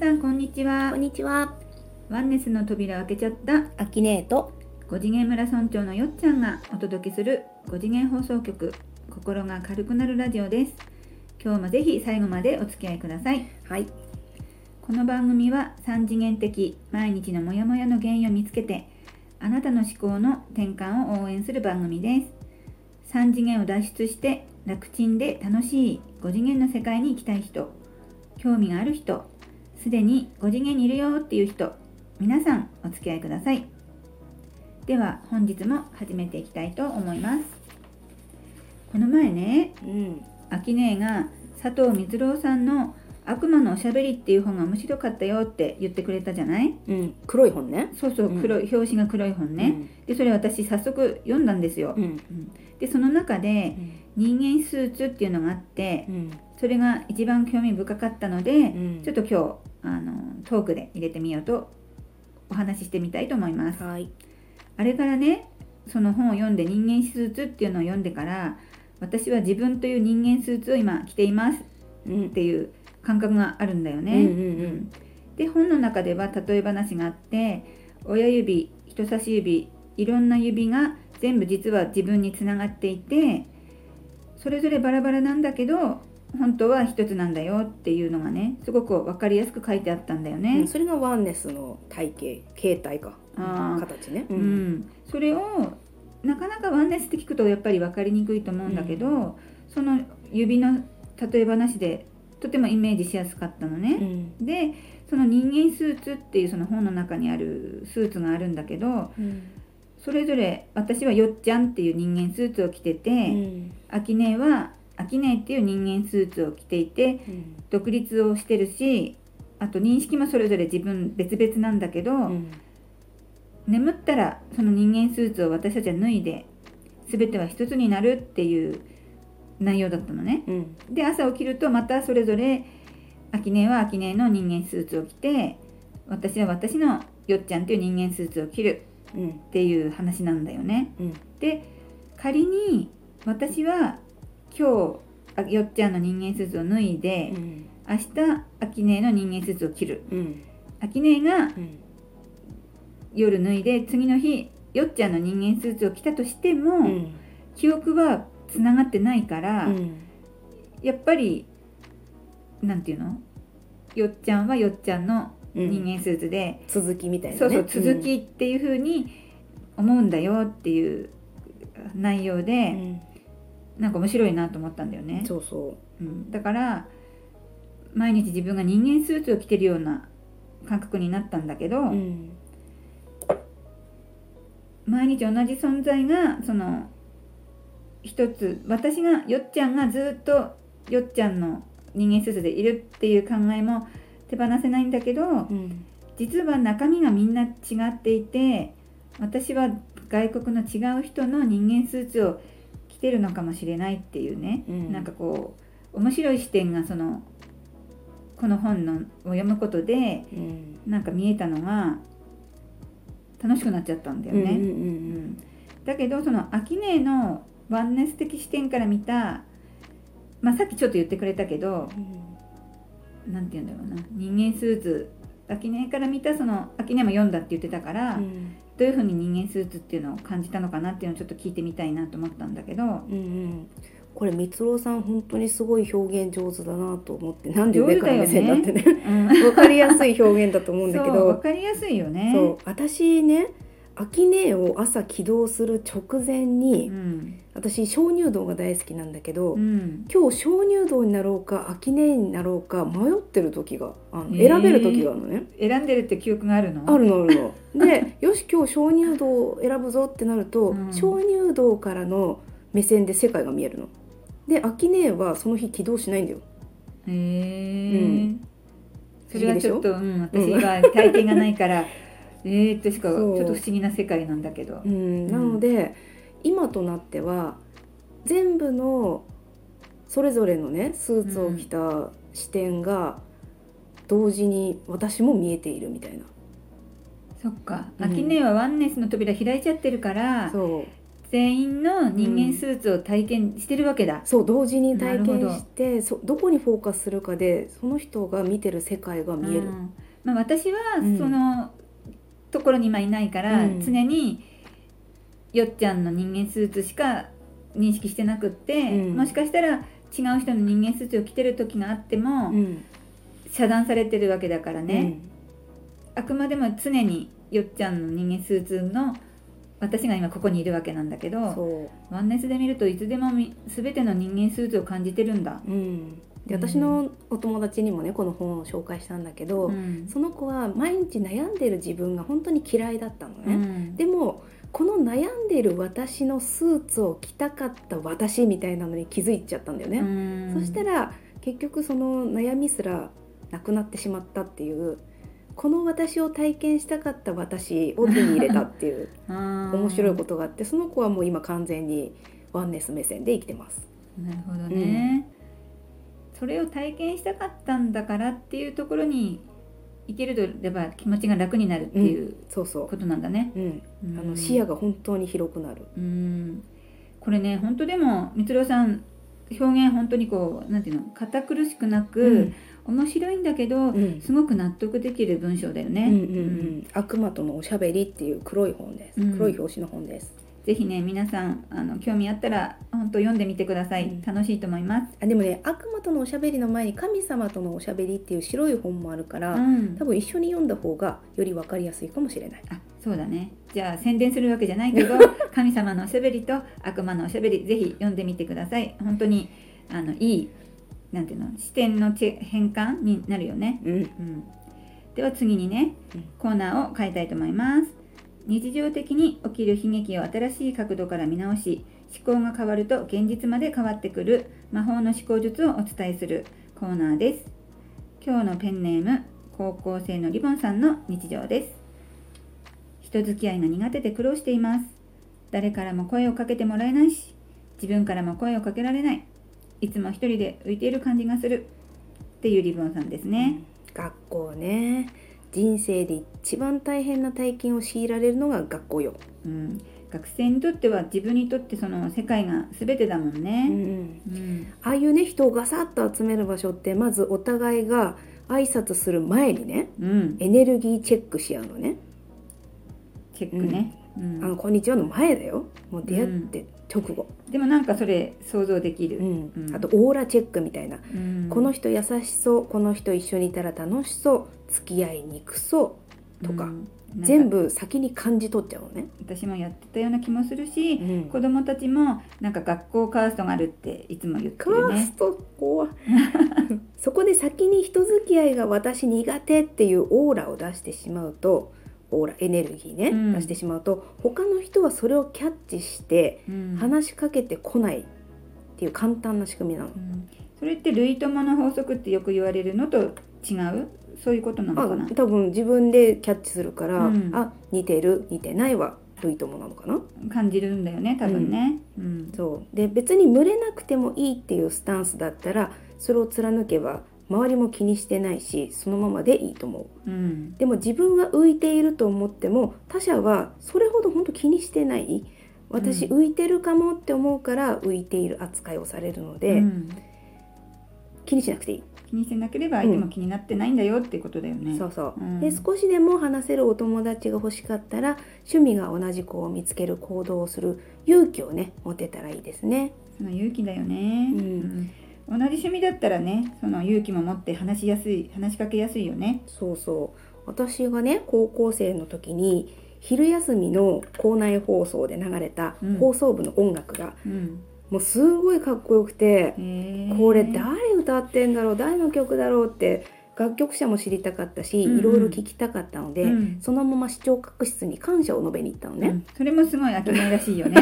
さんこんにちはこんにちは。ワンネスの扉を開けちゃったアキネート。5次元村村長のよっちゃんがお届けする5次元放送局心が軽くなるラジオです今日もぜひ最後までお付き合いくださいはい。この番組は3次元的毎日のモヤモヤの原因を見つけてあなたの思考の転換を応援する番組です3次元を脱出して楽ちんで楽しい5次元の世界に行きたい人興味がある人すでに5次元にいるよっていう人皆さんお付き合いくださいでは本日も始めていきたいと思いますこの前ねうん。秋姉が佐藤光郎さんの「悪魔のおしゃべり」っていう本が面白かったよって言ってくれたじゃない？うん。黒い本ね。そうそううん黒い、表紙が黒い本ね、でそれ私早速読んだんですよ、うん。うんでその中でうん。「人間スーツ」っていうのがあってうん。それが一番興味深かったので、うんちょっと今日あのトークで入れてみようとお話ししてみたいと思いますはい。あれからねその本を読んで人間スーツっていうのを読んでから私は自分という人間スーツを今着ていますうんっ。ていう感覚があるんだよね。うんうんうんで本の中では例え話があって親指人差し指いろんな指が全部実は自分につながっていてそれぞれバラバラなんだけど本当は一つなんだよっていうのがねすごく分かりやすく書いてあったんだようんね。それがワンネスの体型、形態か。形ね。う。ん、それをなかなかワンネスって聞くとやっぱり分かりにくいと思うんだけど、その指の例え話でとてもイメージしやすかったのね。うん。でその人間スーツっていうその本の中にあるスーツがあるんだけどうん。それぞれ私はよっちゃんっていう人間スーツを着てて、うん。アキネはアキネっていう人間スーツを着ていてうん。独立をしてるしあと認識もそれぞれ自分別々なんだけど、うん。眠ったらその人間スーツを私たちは脱いで全ては一つになるっていう内容だったのね。うん。で朝起きるとまたそれぞれアキネはアキネの人間スーツを着て私は私のよっちゃんっていう人間スーツを着るうん。っていう話なんだよね。うん。で仮に私は今日あよっちゃんの人間スーツを脱いで、うん。明日アキネの人間スーツを着るうん。アキネがうん。夜脱いで次の日よっちゃんの人間スーツを着たとしても、うん。記憶はつながってないから、うん。やっぱりなんていうの？よっちゃんはよっちゃんの人間スーツで、続きみたいなね。そうそう続きっていう風に思うんだよっていう内容うで、ん。なんか面白いなと思ったんだよね、そうそうん、だから毎日自分が人間スーツを着てるような感覚になったんだけど、う。うん。毎日同じ存在がその一つ私がよっちゃんがずっとよっちゃんの人間スーツでいるっていう考えも手放せないんだけどうん。実は中身がみんな違っていて私は外国の違う人の人間スーツを着てるのかもしれないっていうね、うんなんかこう面白い視点がそのこの本のを読むことでうん。なんか見えたのが楽しくなっちゃったんだよね。うん。だけどそのアキネーのワンネス的視点から見た、まあ、さっきちょっと言ってくれたけどうん。何て言うんだろうな人間スーツアキネーから見たそのアキネーも読んだって言ってたから、うん。どういうふうに人間スーツっていうのを感じたのかなっていうのをちょっと聞いてみたいなと思ったんだけど。うんうん、これ三郎さん本当にすごい表現上手だなと思ってなんで上から目線だってね。うん。分かりやすい表現だと思うんだけど。かりやすいよね。そう私ねアキネを朝起動する直前に、ん私鍾乳洞が大好きなんだけど、うん今日鍾乳洞になろうかアキネになろうか迷ってる時があのへー選べる時があるのね。選んでるって記憶があるの？あるのあるの。で よし今日鍾乳洞を選ぶぞってなると、うん鍾乳洞からの目線で世界が見えるの。でアキネはその日起動しないんだよ。へえ、うんそれはちょっと、うん、うん私は体験がないから、えーっとしかちょっと不思議な世界なんだけど。う。ん、なので、今となっては全部のそれぞれのねスーツを着た視点が同時に私も見えているみたいな。そっか、うん。アキネはワンネスの扉開いちゃってるからそ全員の人間スーツを体験してるわけだ、そう同時に体験してそどこにフォーカスするかでその人が見てる世界が見える、うん。まあ、私はうん。そのところに今いないから、うん。常によっちゃんの人間スーツしか認識してなくって、うん。もしかしたら違う人の人間スーツを着てる時があっても、うん。遮断されてるわけだからね、うん。あくまでも常によっちゃんの人間スーツの私が今ここにいるわけなんだけどワンネスで見るといつでもみ全ての人間スーツを感じてるんだ、うん、でうん私のお友達にもねこの本を紹介したんだけど、うん。その子は毎日悩んでる自分が本当に嫌いだったのうね、ん。でもこの悩んでる私のスーツを着たかった私みたいなのに気づいちゃったんだよね、うん。そしたら結局その悩みすらなくなってしまったっていうこの私を体験したかった私を手に入れたっていう 面面白いことがあってその子はもう今完全にワンネス目線で生きてます。なるほどね、それを体験したかったんだからっていうところに行けるとれば気持ちが楽になるっていうことなんだね、あの視野が本当に広くなる。うん。これね本当でもみつろさん表現本当にこうなんていうの堅苦しくなく、うん。面白いんだけど、うん。すごく納得できる文章だよね、悪魔とのおしゃべりっていう黒い本です。うん。黒い表紙の本です。ぜひね皆さんあの興味あったら本当読んでみてください、うん。楽しいと思います、あでもね悪魔とのおしゃべりの前に神様とのおしゃべりっていう白い本もあるから、うん。多分一緒に読んだ方がより分かりやすいかもしれない。あそうだね。じゃあ宣伝するわけじゃないけど 神様のおしゃべりと悪魔のおしゃべりぜひ読んでみてください。本当にあのいいなんていうの視点の変換になるよね、うん、うん、では次にねうん。コーナーを変えたいと思います日常的に起きる悲劇を新しい角度から見直し思考が変わると現実まで変わってくる。魔法の思考術をお伝えするコーナーです。今日のペンネーム高校生のリボンさんの日常です。人付き合いが苦手で苦労しています。誰からも声をかけてもらえないし自分からも声をかけられない。いつも一人で浮いている感じがする。っていうリボンさんですね、学校ね。人生で一番大変な体験を強いられるのが学校よ。うん、学生にとっては自分にとってその世界が全てだもんうんね。うん。うん、ああいうね人をガサッと集める場所ってまずお互いが挨拶する前にねうん、エネルギーチェックし合うのね。チェックね。うん「あのこんにちは」の前だよ。もう出会って直後、でもなんかそれ想像できる。うん。うん。あとオーラチェックみたいな、うん。この人優しそう。この人一緒にいたら楽しそう。付き合いにくそう。とか。か全部先に感じ取っちゃうのね。私もやってたような気もするし、うん。子供たちもなんか学校カーストがあるっていつも言ってカるね。ース。ト怖。い そこで先に人付き合いが私苦手っていうオーラを出してしまうとオーラエネルギーね、うん。出してしまうと他の人はそれをキャッチしてうん。話しかけてこないっていう簡単な仕組みなの。う。ん。それって類友の法則ってよく言われるのと違う？そういうことなのかな？あ多分自分でキャッチするから、うん。あ似てる似てないは類友なのかな？感じるんだよね多分ね。うん。そう。で別に群れなくてもいいっていうスタンスだったらそれを貫けば周りも気にしてないしそのままでいいと思う。うん。でも自分が浮いていると思っても他者はそれほど本当気にしてない。私うん。浮いてるかもって思うから浮いている扱いをされるので、うん。気にしなくていい、気にしてなければ相手も気になってないんだよっていうことだよね。そうそう、うん。で少しでも話せるお友達が欲しかったら趣味が同じ子を見つける行動をする勇気をね持てたらいいですね。その勇気だよね、うん。うん同じ趣味だったらねその勇気も持って話しやすい話しかけやすいよね。そうそう。私がね高校生の時に昼休みの校内放送で流れたうん。放送部の音楽が、うん、もうすごいかっこよくて、これ誰歌ってんだろう誰の曲だろうって楽曲者も知りたかったし、うんうん。いろいろ聞きたかったので、うん。そのまま視聴覚室に感謝を述べに行ったのね、うん。それもすごい秋前らしいよね。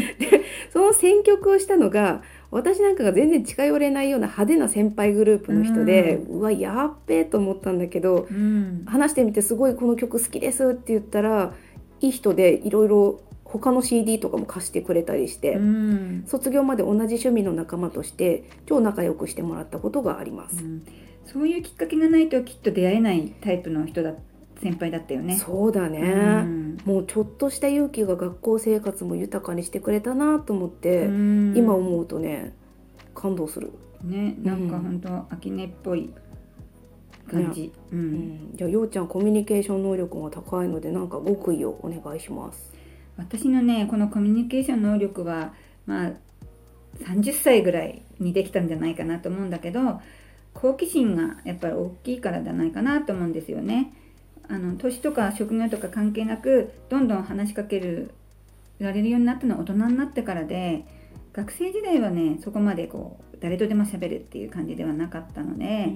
その選曲をしたのが私なんかが全然近寄れないような派手な先輩グループの人で、うわやっべえと思ったんだけどうん、話してみてすごいこの曲好きですって言ったらいい人でいろいろ他の CD とかも貸してくれたりして、うん。卒業まで同じ趣味の仲間として超仲良くしてもらったことがあります。うん。そういうきっかけがないときっと出会えないタイプの人だ先輩だったよね。そうだね、うん。もうちょっとした勇気が学校生活も豊かにしてくれたなと思って、うん。今思うとね感動する、ねなんかうん本当秋音っぽい感じ。ううん。ん、じゃあようちゃんコミュニケーション能力が高いのでなんか極意をお願いします。私のねこのコミュニケーション能力はまあ30歳ぐらいにできたんじゃないかなと思うんだけど好奇心がやっぱり大きいからじゃないかなと思うんですよね。あの年とか職業とか関係なくどんどん話しかけるられるようになったのは大人になってからで学生時代はねそこまでこう誰とでも喋るっていう感じではなかったので、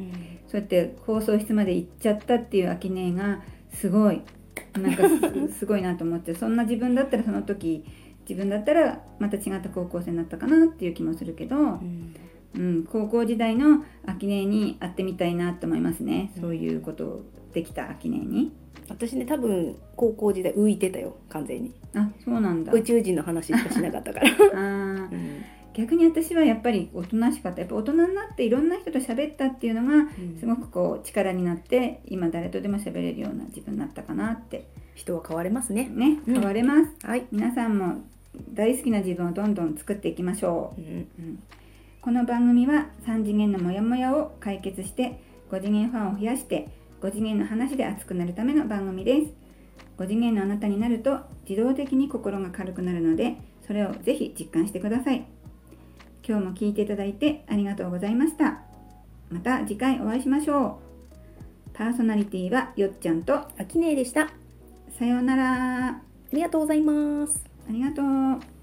そうやって放送室まで行っちゃったっていう秋音がすごいなんかす すごいなと思ってそんな自分だったらその時自分だったらまた違った高校生になったかなっていう気もするけど、うんうん、高校時代の秋音に会ってみたいなと思いますね。そういうことをできた秋音に。私ね多分高校時代浮いてたよ完全に。あそうなんだ。宇宙人の話しかしなかったから、あー。逆に私はやっぱりおとなしかった。やっぱ大人になっていろんな人と喋ったっていうのがすごくこう力になって今誰とでも喋れるような自分になったかなって。人は変われますね。ねうん。変われます、はい、皆さんも大好きな自分をどんどん作っていきましょう。ん。う、うんこの番組は3次元のモヤモヤを解決して5次元ファンを増やして5次元の話で熱くなるための番組です。5次元のあなたになると自動的に心が軽くなるのでそれをぜひ実感してください。今日も聞いていただいてありがとうございました。また次回お会いしましょう。パーソナリティはよっちゃんとあきねえでした。あさようなら。りがとうございます。ありがとう